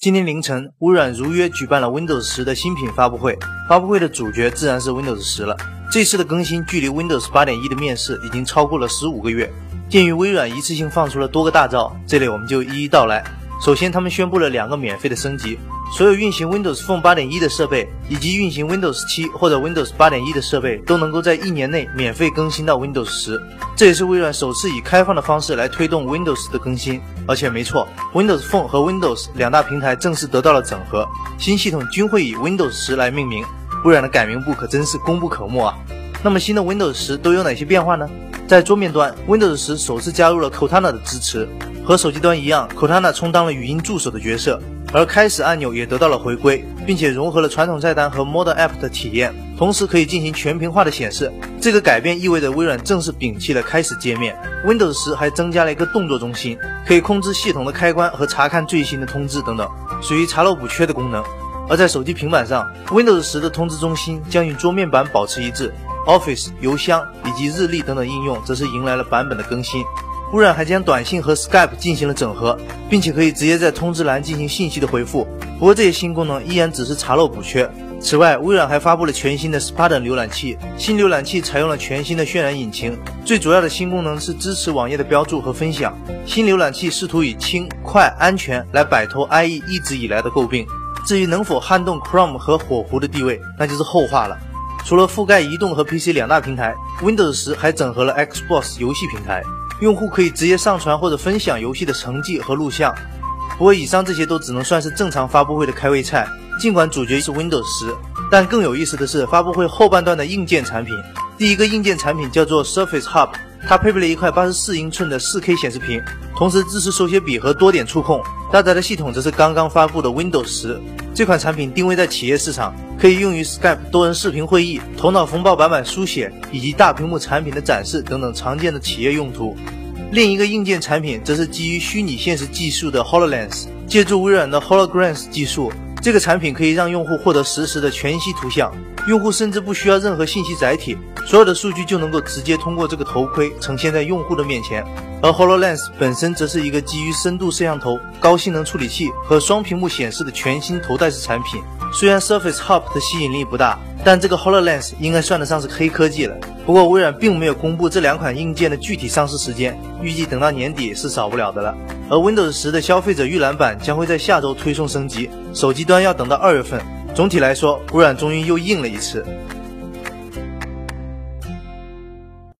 今天凌晨，微软如约举办了 Windows 十的新品发布会。发布会的主角自然是 Windows 十了。这次的更新距离 Windows 八点一的面世已经超过了十五个月。鉴于微软一次性放出了多个大招，这里我们就一一道来。首先，他们宣布了两个免费的升级。所有运行 Windows Phone 8.1的设备，以及运行 Windows 7或者 Windows 8.1的设备，都能够在一年内免费更新到 Windows 10。这也是微软首次以开放的方式来推动 Windows 的更新。而且没错，Windows Phone 和 Windows 两大平台正式得到了整合，新系统均会以 Windows 10来命名。微软的改名簿可真是功不可没啊！那么新的 Windows 10都有哪些变化呢？在桌面端，Windows 10首次加入了 Cortana 的支持，和手机端一样，Cortana 充当了语音助手的角色。而开始按钮也得到了回归，并且融合了传统菜单和 Modern App 的体验，同时可以进行全屏化的显示。这个改变意味着微软正式摒弃了开始界面。Windows 10还增加了一个动作中心，可以控制系统的开关和查看最新的通知等等，属于查漏补缺的功能。而在手机、平板上，Windows 10的通知中心将与桌面版保持一致，Office、邮箱以及日历等等应用则是迎来了版本的更新。微软还将短信和 Skype 进行了整合，并且可以直接在通知栏进行信息的回复。不过这些新功能依然只是查漏补缺。此外，微软还发布了全新的 Spartan 浏览器，新浏览器采用了全新的渲染引擎。最主要的新功能是支持网页的标注和分享。新浏览器试图以轻、快、安全来摆脱 IE 一直以来的诟病。至于能否撼动 Chrome 和火狐的地位，那就是后话了。除了覆盖移动和 PC 两大平台，Windows 10还整合了 Xbox 游戏平台。用户可以直接上传或者分享游戏的成绩和录像。不过，以上这些都只能算是正常发布会的开胃菜。尽管主角是 Windows 10，但更有意思的是发布会后半段的硬件产品。第一个硬件产品叫做 Surface Hub，它配备了一块84英寸的 4K 显示屏，同时支持手写笔和多点触控。搭载的系统则是刚刚发布的 Windows 10。这款产品定位在企业市场，可以用于 Skype 多人视频会议、头脑风暴版本书写以及大屏幕产品的展示等等常见的企业用途。另一个硬件产品则是基于虚拟现实技术的 Hololens，借助微软的 Holograms 技术，这个产品可以让用户获得实时的全息图像，用户甚至不需要任何信息载体，所有的数据就能够直接通过这个头盔呈现在用户的面前。而 Hololens 本身则是一个基于深度摄像头、高性能处理器和双屏幕显示的全新头戴式产品。虽然 Surface Hub 的吸引力不大，但这个 Hololens 应该算得上是黑科技了。不过微软并没有公布这两款硬件的具体上市时间，预计等到年底是少不了的了。而 Windows 10的消费者预览版将会在下周推送升级，手机端要等到二月份。总体来说，微软终于又硬了一次。